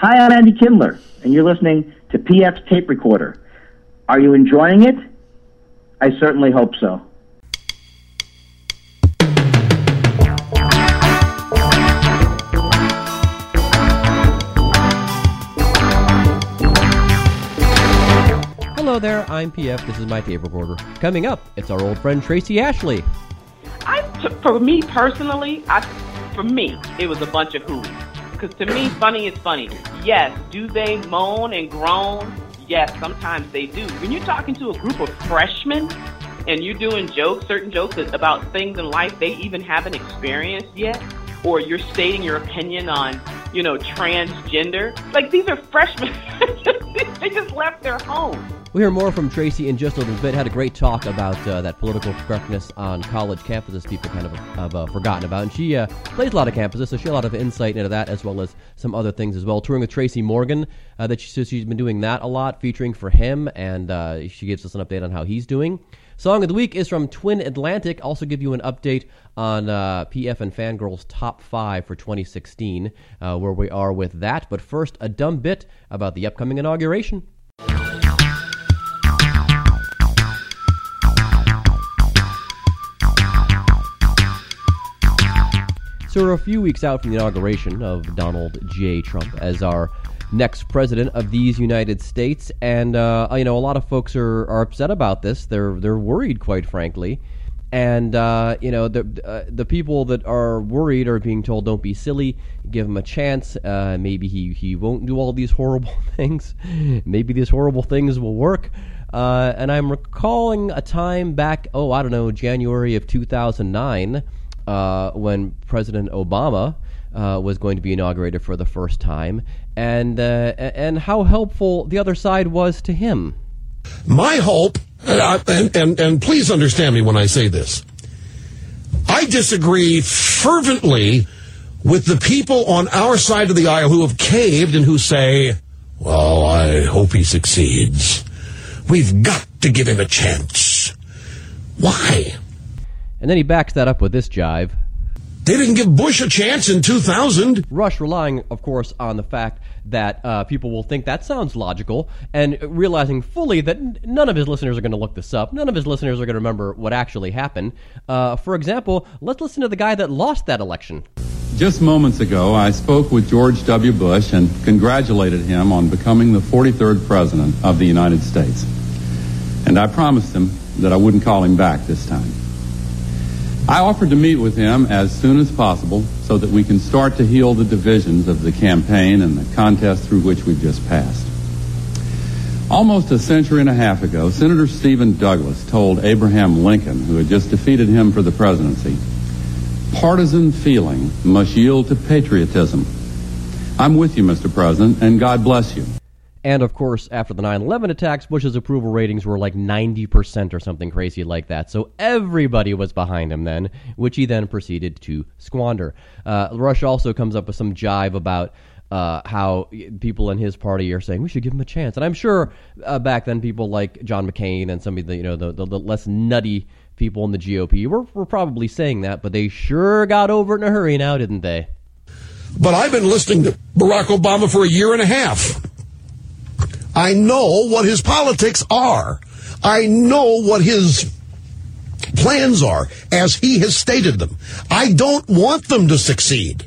Hi, I'm Andy Kindler, and you're listening to PF's Tape Recorder. Are you enjoying it? I certainly hope so. Hello there, I'm PF. This is my tape recorder. Coming up, it's our old friend Tracy Ashley. I, t- for me personally, I, for me, it was a bunch of hooey. Because to me, funny is funny. Yes, do they moan and groan? Yes, sometimes they do. When you're talking to a group of freshmen and you're doing jokes, certain jokes about things in life they even haven't experienced yet, or you're stating your opinion on, you know, transgender, like these are freshmen. they just left their home. We'll hear more from Tracy in just a little bit. Had a great talk about uh, that political correctness on college campuses people kind of have uh, forgotten about. And she uh, plays a lot of campuses, so she had a lot of insight into that as well as some other things as well. Touring with Tracy Morgan, uh, that she, so she's been doing that a lot, featuring for him, and uh, she gives us an update on how he's doing. Song of the week is from Twin Atlantic. Also, give you an update on uh, PF and Fangirl's top five for 2016, uh, where we are with that. But first, a dumb bit about the upcoming inauguration. So we're a few weeks out from the inauguration of Donald J. Trump as our next president of these United States, and uh, you know a lot of folks are, are upset about this. They're they're worried, quite frankly, and uh, you know the uh, the people that are worried are being told, "Don't be silly, give him a chance. Uh, maybe he he won't do all these horrible things. maybe these horrible things will work." Uh, and I'm recalling a time back, oh, I don't know, January of 2009 uh, when President Obama uh, was going to be inaugurated for the first time, and uh, and how helpful the other side was to him. My hope, uh, and, and and please understand me when I say this, I disagree fervently with the people on our side of the aisle who have caved and who say, "Well, I hope he succeeds. We've got to give him a chance." Why? And then he backs that up with this jive. They didn't give Bush a chance in 2000. Rush relying, of course, on the fact that uh, people will think that sounds logical, and realizing fully that n- none of his listeners are going to look this up. None of his listeners are going to remember what actually happened. Uh, for example, let's listen to the guy that lost that election. Just moments ago, I spoke with George W. Bush and congratulated him on becoming the 43rd President of the United States. And I promised him that I wouldn't call him back this time. I offered to meet with him as soon as possible so that we can start to heal the divisions of the campaign and the contest through which we've just passed. Almost a century and a half ago, Senator Stephen Douglas told Abraham Lincoln, who had just defeated him for the presidency, partisan feeling must yield to patriotism. I'm with you, Mr. President, and God bless you. And of course, after the 9 11 attacks, Bush's approval ratings were like 90% or something crazy like that. So everybody was behind him then, which he then proceeded to squander. Uh, Rush also comes up with some jive about. Uh, how people in his party are saying we should give him a chance, and I'm sure uh, back then people like John McCain and some of the you know the, the, the less nutty people in the GOP were, were probably saying that, but they sure got over it in a hurry now, didn't they? But I've been listening to Barack Obama for a year and a half. I know what his politics are. I know what his plans are as he has stated them. I don't want them to succeed.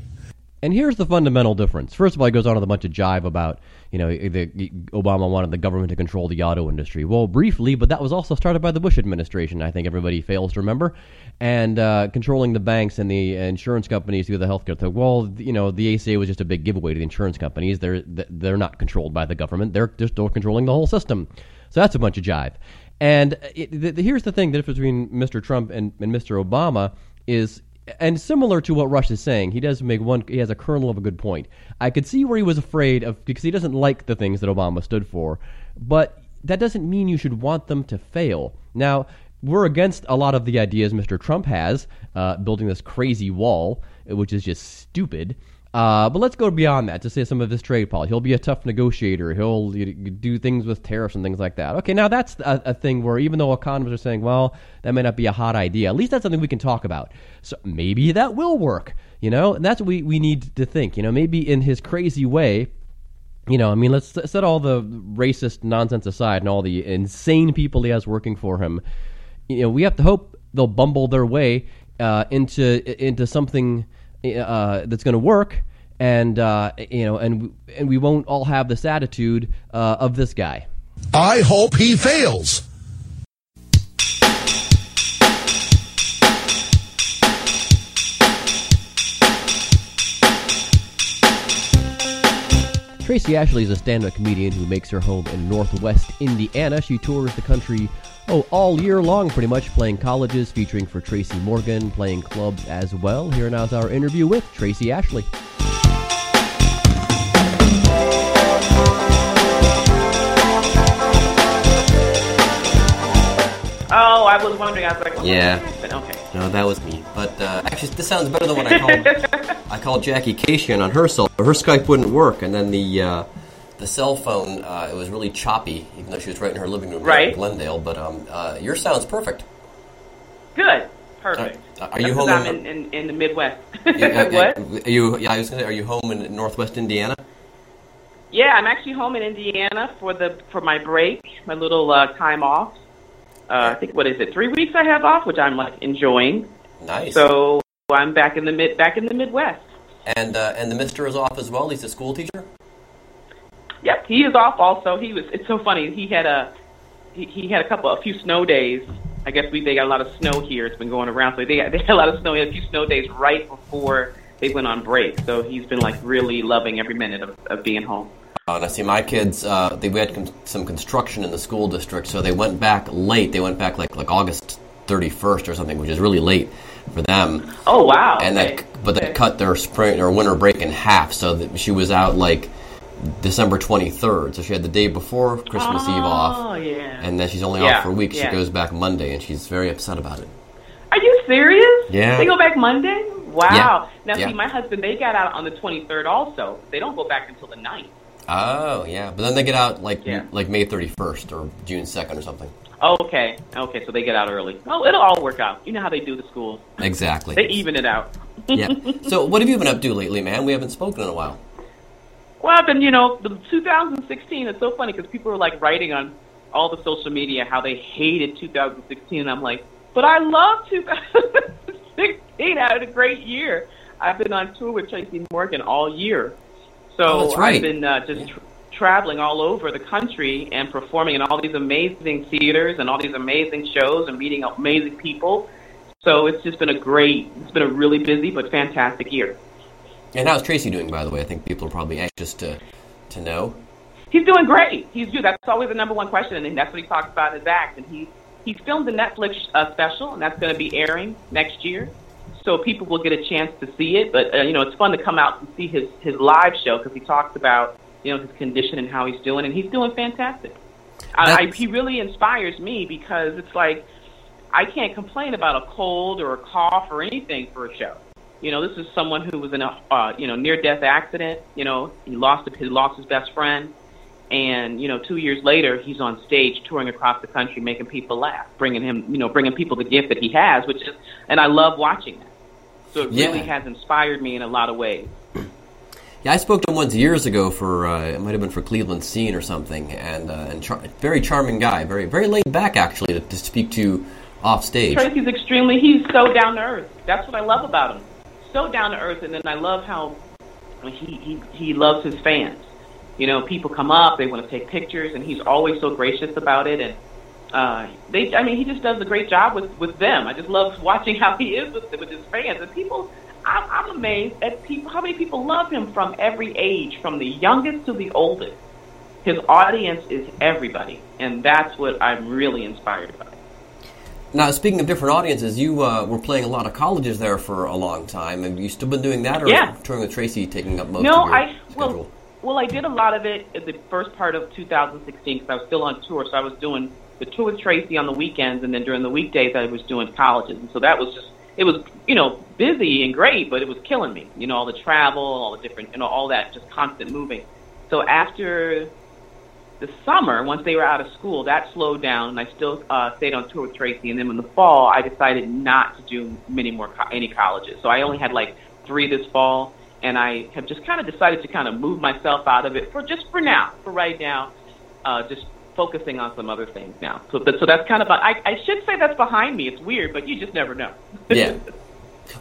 And here's the fundamental difference. First of all, he goes on with a bunch of jive about, you know, the, Obama wanted the government to control the auto industry. Well, briefly, but that was also started by the Bush administration. I think everybody fails to remember, and uh, controlling the banks and the insurance companies through the healthcare. Thing. Well, you know, the ACA was just a big giveaway to the insurance companies. They're they're not controlled by the government. They're just controlling the whole system. So that's a bunch of jive. And it, the, the, here's the thing: the difference between Mr. Trump and, and Mr. Obama is and similar to what Rush is saying, he does make one. He has a kernel of a good point. I could see where he was afraid of because he doesn't like the things that Obama stood for, but that doesn't mean you should want them to fail. Now, we're against a lot of the ideas Mr. Trump has, uh, building this crazy wall, which is just stupid. Uh, but let's go beyond that to say some of his trade policy. He'll be a tough negotiator. He'll do things with tariffs and things like that. Okay, now that's a, a, thing where even though economists are saying, well, that may not be a hot idea, at least that's something we can talk about. So maybe that will work, you know? And that's what we, we need to think. You know, maybe in his crazy way, you know, I mean, let's set all the racist nonsense aside and all the insane people he has working for him. You know, we have to hope they'll bumble their way uh, into into something uh, that's going to work, and uh, you know, and and we won't all have this attitude uh, of this guy. I hope he fails. Tracy Ashley is a stand up comedian who makes her home in Northwest Indiana. She tours the country oh, all year long, pretty much, playing colleges, featuring for Tracy Morgan, playing clubs as well. Here now is our interview with Tracy Ashley. Oh, I was wondering. I was like, oh, Yeah. but okay. No, that was me. But uh, actually, this sounds better than when I called. I called Jackie Kashian on her cell. Her Skype wouldn't work, and then the uh, the cell phone uh, it was really choppy, even though she was right in her living room here in Glendale. But um, uh, your sound's perfect. Good. Perfect. Uh, are you home I'm in, in, in the Midwest. Yeah, what? Are you? Yeah, I was gonna. Are you home in Northwest Indiana? Yeah, I'm actually home in Indiana for the for my break, my little uh, time off. Uh, I think what is it? Three weeks I have off, which I'm like enjoying. Nice. So I'm back in the mid back in the Midwest. and uh, and the Mister is off as well. He's a school teacher. He is off. Also, he was. It's so funny. He had a he, he had a couple a few snow days. I guess we they got a lot of snow here. It's been going around, so they they had a lot of snow. He had a few snow days right before they went on break. So he's been like really loving every minute of, of being home. Uh, and I see my kids. Uh, they we had con- some construction in the school district, so they went back late. They went back like like August thirty first or something, which is really late for them. Oh wow! and okay. that but they Okay. cut their spring or winter break in half so that she was out like December 23rd so she had the day before Christmas Eve Oh off yeah. and then she's only Yeah, off for a week yeah. she goes back Monday and she's very upset about it Are you serious? Yeah. They go back Monday? Wow. Now, see, my husband, they got out on the 23rd also. They don't go back until the 9th. oh yeah but then they get out like Yeah. like May 31st or June 2nd or something Oh, okay. Okay, so they get out early. Oh, it'll all work out. You know how they do the schools. exactly They even it out. yeah so what have you been up to lately man we haven't spoken in a while Well, I've been, you know, the 2016, it's so funny because people are like writing on all the social media how they hated 2016, and I'm like, but I love 2016. I had a great year. I've been on tour with Tracy Morgan all year. So Oh, right. I've been uh, just tr traveling all over the country and performing in all these amazing theaters and all these amazing shows and meeting amazing people. So it's just been a great, it's been a really busy but fantastic year. And how's Tracy doing by the way I think people are probably anxious to to know He's doing great. He's good. That's always the number one question, and that's what he talks about in his act. And he he's filmed a Netflix uh, special, and that's going to be airing next year. So people will get a chance to see it. But uh, you know, it's fun to come out and see his his live show because he talks about you know his condition and how he's doing, and he's doing fantastic. I, I, he really inspires me because it's like I can't complain about a cold or a cough or anything for a show. You know, this is someone who was in a uh, you know near death accident. You know, he lost he lost his best friend, and you know, two years later, he's on stage touring across the country, making people laugh, bringing him you know bringing people the gift that he has, which is, and I love watching that. So it really Yeah. has inspired me in a lot of ways. Yeah, I spoke to him once years ago for uh, it might have been for Cleveland Scene or something, and uh, and char- very charming guy, very very laid back actually to, to speak to off stage. Tracy's extremely, he's so down to earth. That's what I love about him. So down to earth, and then I love how he, he, he loves his fans. You know, people come up, they want to take pictures, and he's always so gracious about it. And uh, they, I mean, he just does a great job with, with them. I just love watching how he is with, with his fans. And people, I'm, I'm amazed at people, how many people love him from every age, from the youngest to the oldest. His audience is everybody, and that's what I'm really inspired by. Now, speaking of different audiences, you uh, were playing a lot of colleges there for a long time. Have you still been doing that, or Yeah. touring with Tracy taking up most No, of your I schedule? well, well, I did a lot of it in the first part of 2016 because I was still on tour. So I was doing the tour with Tracy on the weekends, and then during the weekdays I was doing colleges. And so that was just it was you know busy and great, but it was killing me. You know, all the travel, all the different, you know, all that just constant moving. So after the summer, once they were out of school, that slowed down, and I still uh, stayed on tour with Tracy. And then in the fall, I decided not to do many more co- any colleges. So I only had like three this fall, and I have just kind of decided to kind of move myself out of it for just for now, for right now, uh, just focusing on some other things now. So, but, so that's kind of, I, I should say that's behind me. It's weird, but you just never know. yeah.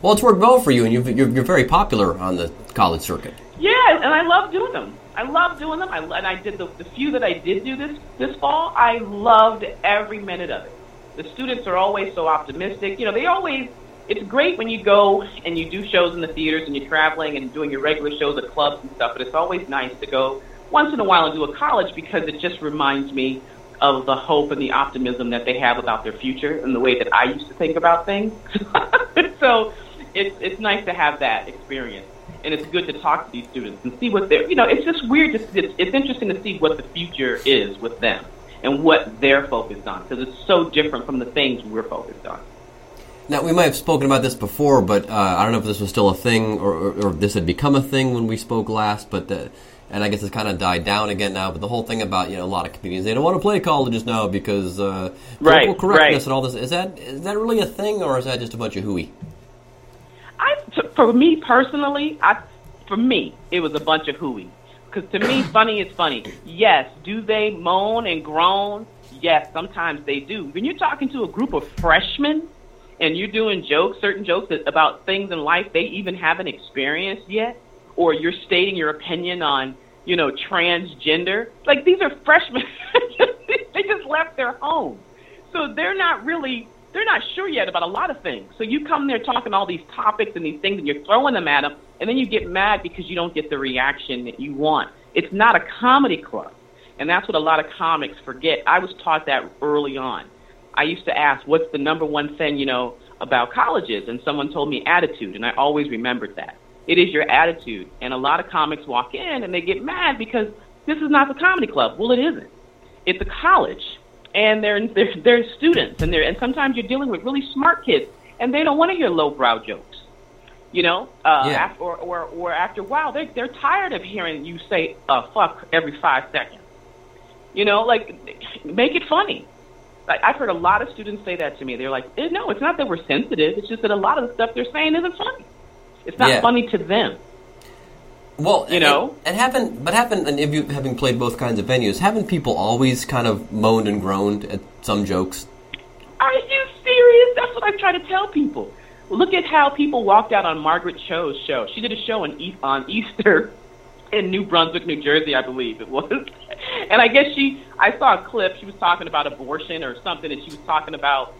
Well, it's worked well for you, and you're, you're, you're very popular on the college circuit. Yeah, and I love doing them. I love doing them. I, and I did the, the few that I did do this this fall. I loved every minute of it. The students are always so optimistic. You know, they always. It's great when you go and you do shows in the theaters and you're traveling and doing your regular shows at clubs and stuff. But it's always nice to go once in a while and do a college because it just reminds me of the hope and the optimism that they have about their future and the way that I used to think about things. so it's it's nice to have that experience and it's good to talk to these students and see what they're. You know, it's just weird. To, it's, it's interesting to see what the future is with them and what they're focused on because it's so different from the things we're focused on. Now, we might have spoken about this before, but uh, I don't know if this was still a thing or, or, or, this had become a thing when we spoke last, but the, and I guess it's kind of died down again now. But the whole thing about you know a lot of comedians they don't want to play colleges now because uh, right, political correctness right. and all this is that is that really a thing or is that just a bunch of hooey? I, for me personally, I, for me, it was a bunch of hooey. Because to me, funny is funny. Yes, do they moan and groan? Yes, sometimes they do. When you're talking to a group of freshmen and you're doing jokes, certain jokes about things in life they even haven't experienced yet, or you're stating your opinion on, you know, transgender, like these are freshmen. they just left their home. So they're not really they're not sure yet about a lot of things. So you come there talking all these topics and these things, and you're throwing them at them, and then you get mad because you don't get the reaction that you want. It's not a comedy club, and that's what a lot of comics forget. I was taught that early on. I used to ask, "What's the number one thing you know about colleges?" And someone told me attitude, and I always remembered that. It is your attitude, and a lot of comics walk in and they get mad because this is not the comedy club. Well, it isn't. It's a college and they're they're, they're students, and they're and sometimes you're dealing with really smart kids, and they don't want to hear lowbrow jokes. You know, uh, yeah. after, or, or or after a while, they they're tired of hearing you say uh, "fuck" every five seconds. You know, like make it funny. Like I've heard a lot of students say that to me. They're like, eh, "No, it's not that we're sensitive. It's just that a lot of the stuff they're saying isn't funny. It's not yeah. funny to them." Well, you know, and, and haven't but haven't and if you having played both kinds of venues, haven't people always kind of moaned and groaned at some jokes? Are you serious? That's what I try to tell people. Look at how people walked out on Margaret Cho's show. She did a show on, e- on Easter in New Brunswick, New Jersey, I believe it was. And I guess she, I saw a clip. She was talking about abortion or something, and she was talking about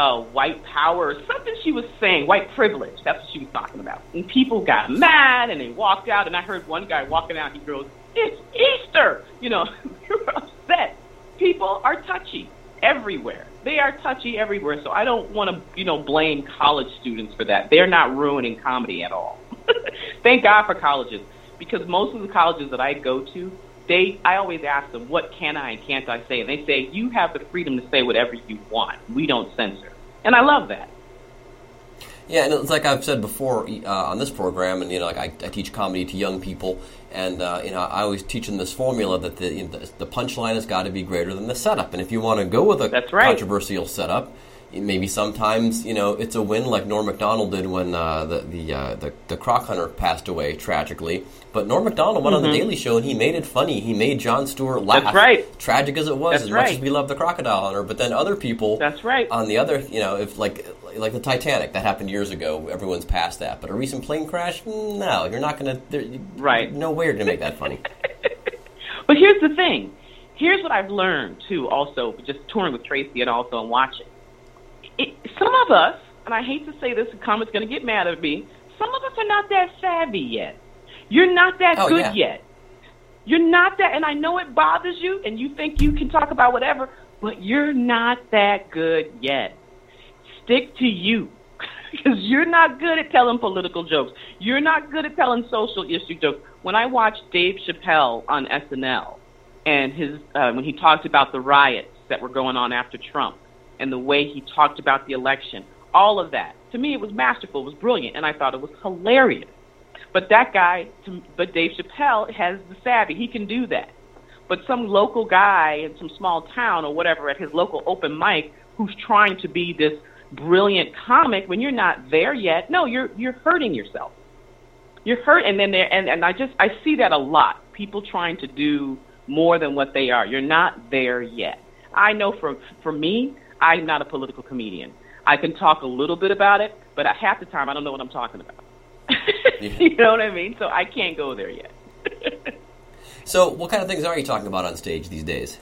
uh, white power or something she was saying, white privilege. That's what she was talking about. And people got mad and they walked out. And I heard one guy walking out. He goes, "It's Easter." You know, were upset. People are touchy everywhere. They are touchy everywhere. So I don't want to, you know, blame college students for that. They're not ruining comedy at all. Thank God for colleges because most of the colleges that I go to, they I always ask them, what can I and can't I say? And they say, you have the freedom to say whatever you want. We don't censor. And I love that. Yeah, and it's like I've said before uh, on this program, and you know, like I, I teach comedy to young people, and uh, you know, I always teach them this formula that the you know, the punchline has got to be greater than the setup, and if you want to go with a That's right. controversial setup, maybe sometimes you know it's a win like Norm Macdonald did when uh, the the, uh, the the croc hunter passed away tragically. But Norm Macdonald went Mm-hmm. on the Daily Show and he made it funny. He made Jon Stewart laugh. That's right. Tragic as it was, That's as right. much as we love the crocodile hunter, but then other people. That's right. On the other, you know, if like like the Titanic, that happened years ago. Everyone's past that. But a recent plane crash, no, you're not going to. Right. No way you're going to make that funny. But here's the thing. Here's what I've learned too. Also, just touring with Tracy and also and watching. It, some of us, and I hate to say this, the comment's going to get mad at me. Some of us are not that savvy yet. You're not that Oh, good yeah. yet. You're not that, and I know it bothers you, and you think you can talk about whatever, but you're not that good yet. Stick to you. Because you're not good at telling political jokes. You're not good at telling social issue jokes. When I watched Dave Chappelle on SNL, and his uh, when he talked about the riots that were going on after Trump, and the way he talked about the election, all of that to me it was masterful, it was brilliant, and I thought it was hilarious. But that guy, but Dave Chappelle has the savvy; he can do that. But some local guy in some small town or whatever at his local open mic who's trying to be this brilliant comic when you're not there yet, no, you're you're hurting yourself. you're hurt, and then there, and and I just I see that a lot. People trying to do more than what they are. You're not there yet. I know for for me, I'm not a political comedian. I can talk a little bit about it, but half the time I don't know what I'm talking about. yeah. you know what I mean? So I can't go there yet. so, what kind of things are you talking about on stage these days?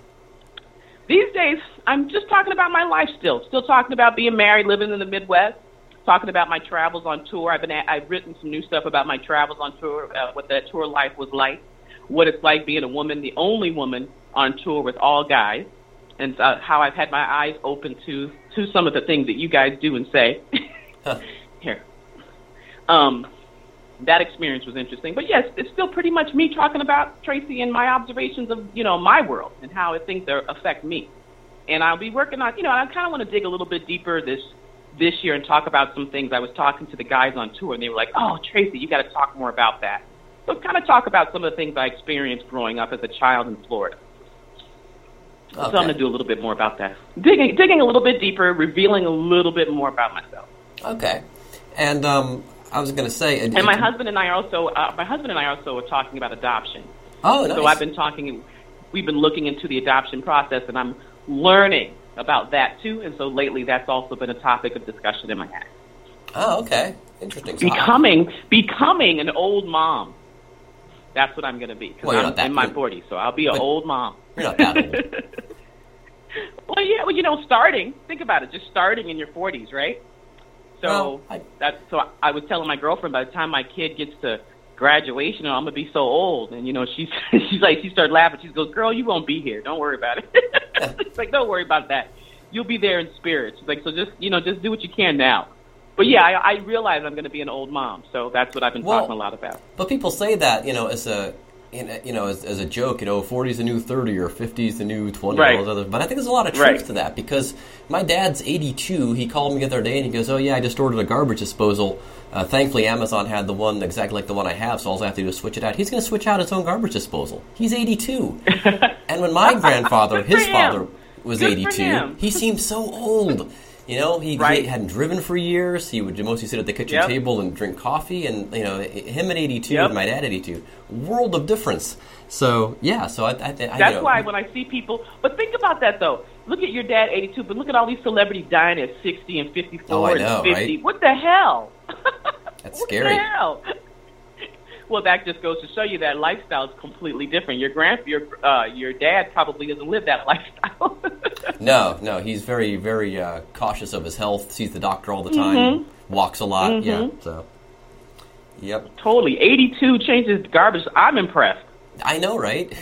These days, I'm just talking about my life still. Still talking about being married, living in the Midwest, talking about my travels on tour. I've been I've written some new stuff about my travels on tour, uh, what that tour life was like, what it's like being a woman, the only woman on tour with all guys, and uh, how I've had my eyes open to to some of the things that you guys do and say. Here, um, that experience was interesting. But yes, it's still pretty much me talking about Tracy and my observations of you know my world and how things affect me. And I'll be working on you know I kind of want to dig a little bit deeper this this year and talk about some things. I was talking to the guys on tour and they were like, "Oh, Tracy, you got to talk more about that." So kind of talk about some of the things I experienced growing up as a child in Florida. Okay. So I'm going to do a little bit more about that. Digging, digging a little bit deeper, revealing a little bit more about myself. Okay. And um, I was going to say, and my husband and I are also uh, my husband and I also are talking about adoption. Oh, nice. So I've been talking. We've been looking into the adoption process, and I'm learning about that too. And so lately, that's also been a topic of discussion in my head. Oh, okay, interesting. Becoming becoming an old mom. That's what I'm going to be because well, I'm in my 40s, so I'll be an old mom. You're not that old. well, yeah. Well, you know, starting. Think about it. Just starting in your 40s, right? So well, I, that so I was telling my girlfriend by the time my kid gets to graduation, I'm gonna be so old. And you know, she's she's like she started laughing. She goes, "Girl, you won't be here. Don't worry about it." it's like, don't worry about that. You'll be there in spirit. She's like, so just you know, just do what you can now. But yeah, I, I realize I'm going to be an old mom, so that's what I've been well, talking a lot about. But people say that you know as a you know, as, as, a joke, you know, 40 is the new 30 or 50 is the new 20. Right. Other, but I think there's a lot of truth right. to that because my dad's 82. He called me the other day and he goes, "Oh yeah, I just ordered a garbage disposal. Uh, thankfully, Amazon had the one exactly like the one I have, so all I have to do is switch it out." He's going to switch out his own garbage disposal. He's 82. and when my grandfather, his father, was Good 82, he seemed so old. You know, he, right. hadn't driven for years. He would mostly sit at the kitchen yep. table and drink coffee. And you know, him at 82 yep. and my dad at 82, world of difference. So yeah, so I, I, I that's you know, why when I see people, but think about that though. Look at your dad, 82, but look at all these celebrities dying at 60 and 54 oh, and know, 50. Right? What the hell? That's what scary. The hell? Well, that just goes to show you that lifestyle is completely different. Your grand, your uh, your dad probably doesn't live that lifestyle. no, no, he's very, very uh, cautious of his health. Sees the doctor all the time. Mm-hmm. Walks a lot. Mm-hmm. Yeah. So. Yep. Totally. 82 changes garbage. I'm impressed. I know, right?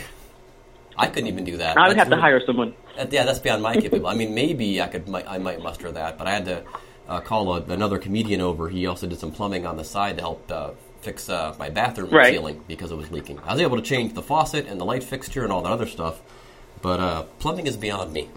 I couldn't even do that. I would that's have to hire someone. yeah, that's beyond my capability. I mean, maybe I could, I might muster that, but I had to uh, call a, another comedian over. He also did some plumbing on the side to help uh, fix uh, my bathroom right. ceiling because it was leaking. I was able to change the faucet and the light fixture and all that other stuff, but uh, plumbing is beyond me.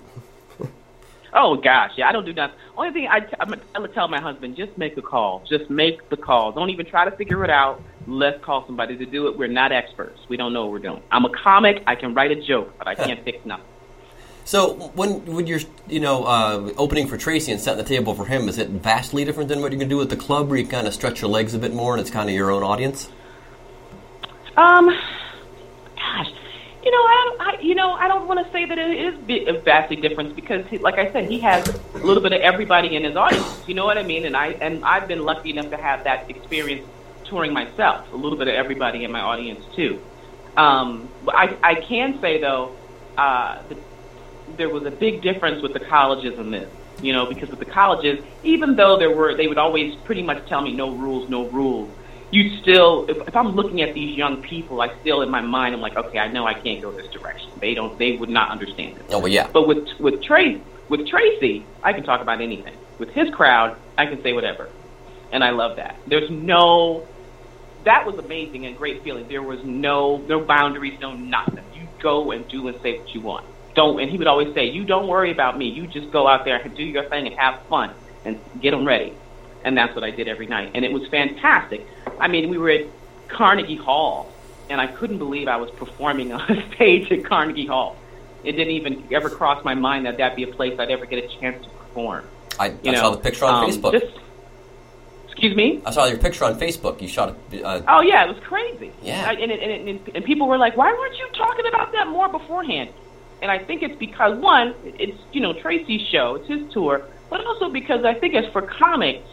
oh gosh, yeah, I don't do that. Only thing I t- I'm gonna tell my husband: just make a call. Just make the call. Don't even try to figure it out. Let's call somebody to do it. We're not experts. We don't know what we're doing. I'm a comic. I can write a joke, but I can't fix nothing. So when when you're you know uh, opening for Tracy and setting the table for him, is it vastly different than what you can do at the club, where you kind of stretch your legs a bit more and it's kind of your own audience? Um, gosh, you know, I, I you know I don't want to say that it is a vastly different because, he, like I said, he has a little bit of everybody in his audience. You know what I mean? And I and I've been lucky enough to have that experience touring myself, a little bit of everybody in my audience too. Um, I I can say though. Uh, the there was a big difference with the colleges and this, you know, because with the colleges, even though there were, they would always pretty much tell me no rules, no rules. You still, if, if I'm looking at these young people, I still in my mind, I'm like, okay, I know I can't go this direction. They don't, they would not understand it. Oh, well, yeah. But with with Tracy, with Tracy, I can talk about anything. With his crowd, I can say whatever, and I love that. There's no, that was amazing and great feeling. There was no no boundaries, no nothing. You go and do and say what you want don't, and he would always say, you don't worry about me. You just go out there and do your thing and have fun and get them ready. And that's what I did every night. And it was fantastic. I mean, we were at Carnegie Hall, and I couldn't believe I was performing on a stage at Carnegie Hall. It didn't even ever cross my mind that that'd be a place I'd ever get a chance to perform. I, I know? saw the picture on um, Facebook. Just, Excuse me. I saw your picture on Facebook. You shot. A, uh, Oh yeah, it was crazy. Yeah. I- and, it, and, it, and, and people were like, "Why weren't you talking about that more beforehand?" And I think it's because one, it's you know Tracy's show, it's his tour, but also because I think as for comics,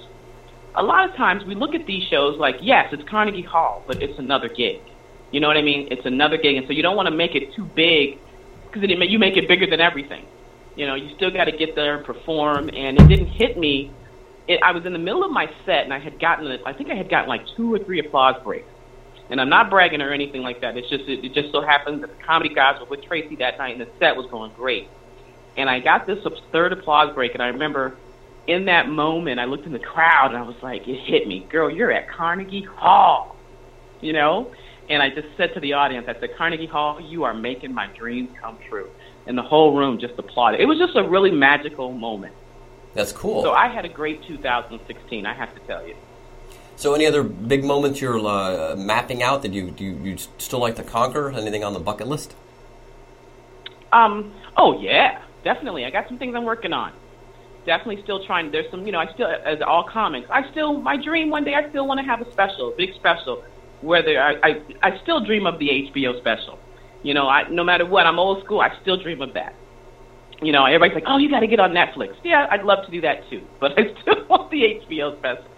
a lot of times we look at these shows like, yes, it's Carnegie Hall, but it's another gig. You know what I mean? It's another gig, and so you don't want to make it too big because you make it bigger than everything. You know, you still got to get there and perform, and it didn't hit me. It, I was in the middle of my set, and I had gotten, I think I had gotten like two or three applause breaks. And I'm not bragging or anything like that. It's just it, it just so happened that the comedy guys were with Tracy that night, and the set was going great. And I got this third applause break, and I remember in that moment, I looked in the crowd, and I was like, it hit me, girl, you're at Carnegie Hall, you know. And I just said to the audience, I said, Carnegie Hall, you are making my dreams come true. And the whole room just applauded. It was just a really magical moment. that's cool. So I had a great 2016, I have to tell you. So, any other big moments you're uh, mapping out that you you, you still like to conquer? Anything on the bucket list? Um. Oh yeah, definitely. I got some things I'm working on. Definitely still trying. There's some, you know, I still, as all comics, I still, my dream one day, I still want to have a special, big special. Whether I, I, I still dream of the HBO special. You know, I no matter what, I'm old school. I still dream of that. You know, everybody's like, "Oh, you got to get on Netflix." Yeah, I'd love to do that too, but I still want the HBO special.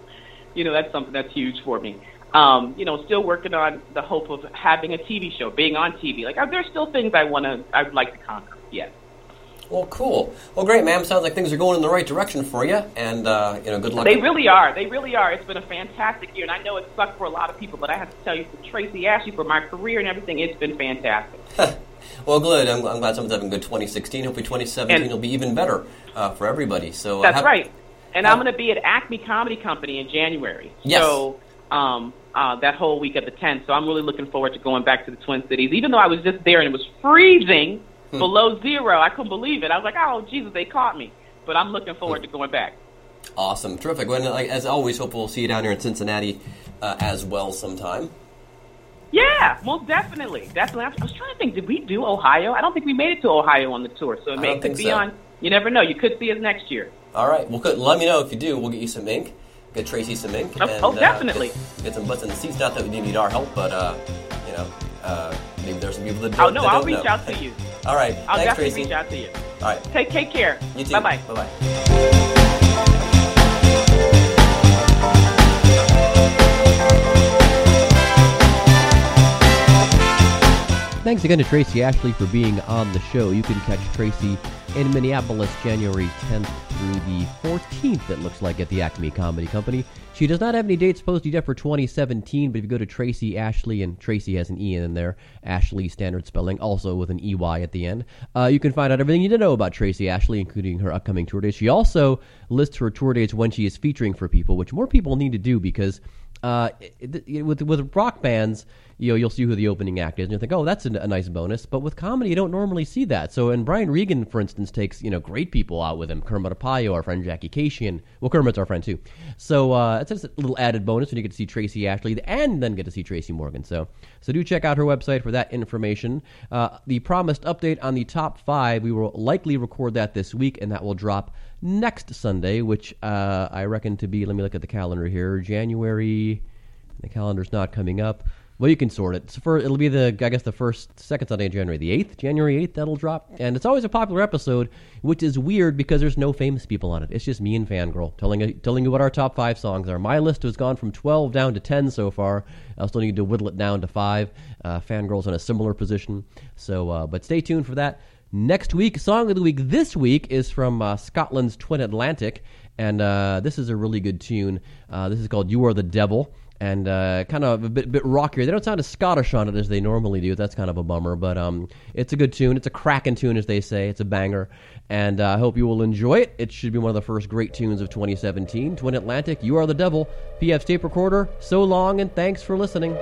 You know, that's something that's huge for me. Um, you know, still working on the hope of having a TV show, being on TV. Like, are there still things I want to, I'd like to conquer? Yes. Well, cool. Well, great, ma'am. Sounds like things are going in the right direction for you, and uh, you know, good luck. They really are. They really are. It's been a fantastic year, and I know it sucked for a lot of people, but I have to tell you, for Tracy Ashley, for my career and everything, it's been fantastic. well, good. I'm, I'm glad someone's having a good 2016. Hopefully, 2017 And- will be even better uh, for everybody. So uh, That's have- right. And have- I'm going to be at Acme Comedy Company in January. Yes. So um, uh, that whole week of the 10th. So I'm really looking forward to going back to the Twin Cities. Even though I was just there and it was freezing Hmm. below zero, I couldn't believe it. I was like, oh, Jesus, they caught me. But I'm looking forward to going back. Awesome, terrific. Well, and, like, as always, hope we'll see you down here in Cincinnati uh, as well sometime. Yeah, most definitely. Definitely. I was trying to think, did we do Ohio? I don't think we made it to Ohio on the tour. So it may could be so. on. You never know. You could see us next year. All right. Well, good. Let me know if you do. We'll get you some ink. Get Tracy some ink. Oh, and, oh, uh, definitely. get, get some butts in the seats. Not that we need our help, but uh, you know, uh, maybe there's some people that don't. know. Oh no, I'll reach know. out to you. All right. I'll Thanks, definitely Tracy. reach out to you. All right. Take take care. You too. Bye bye. Bye bye. Thanks again to Tracy Ashley for being on the show. You can catch Tracy in Minneapolis January 10th through the 14th, it looks like, at the Acme Comedy Company. She does not have any dates posted yet for 2017, but if you go to Tracy Ashley, and Tracy has an E in there, Ashley standard spelling, also with an EY at the end, uh, you can find out everything you need to know about Tracy Ashley, including her upcoming tour dates. She also lists her tour dates when she is featuring for people, which more people need to do because uh, it, it, with with rock bands, you know, you'll see who the opening act is, and you think, oh, that's a, a nice bonus. But with comedy, you don't normally see that. So, and Brian Regan, for instance, takes you know great people out with him. Kermit Apio, our friend Jackie Kashian. Well, Kermit's our friend too. So uh, it's just a little added bonus when you get to see Tracy Ashley and then get to see Tracy Morgan. So, so do check out her website for that information. Uh, the promised update on the top five, we will likely record that this week, and that will drop next Sunday, which uh, I reckon to be. Let me look at the calendar here. January. The calendar's not coming up. Well, you can sort it. So for, it'll be the I guess the first second Sunday in January, the eighth, January eighth. That'll drop, and it's always a popular episode, which is weird because there's no famous people on it. It's just me and Fangirl telling telling you what our top five songs are. My list has gone from twelve down to ten so far. I still need to whittle it down to five. Uh, Fangirl's in a similar position. So, uh, but stay tuned for that. Next week, song of the week this week is from uh, Scotland's Twin Atlantic, and uh, this is a really good tune. Uh, this is called "You Are the Devil." And uh, kind of a bit, bit rockier. They don't sound as Scottish on it as they normally do. That's kind of a bummer, but um, it's a good tune. It's a cracking tune, as they say. It's a banger, and uh, I hope you will enjoy it. It should be one of the first great tunes of 2017. Twin Atlantic, You Are the Devil, PF's tape recorder. So long, and thanks for listening.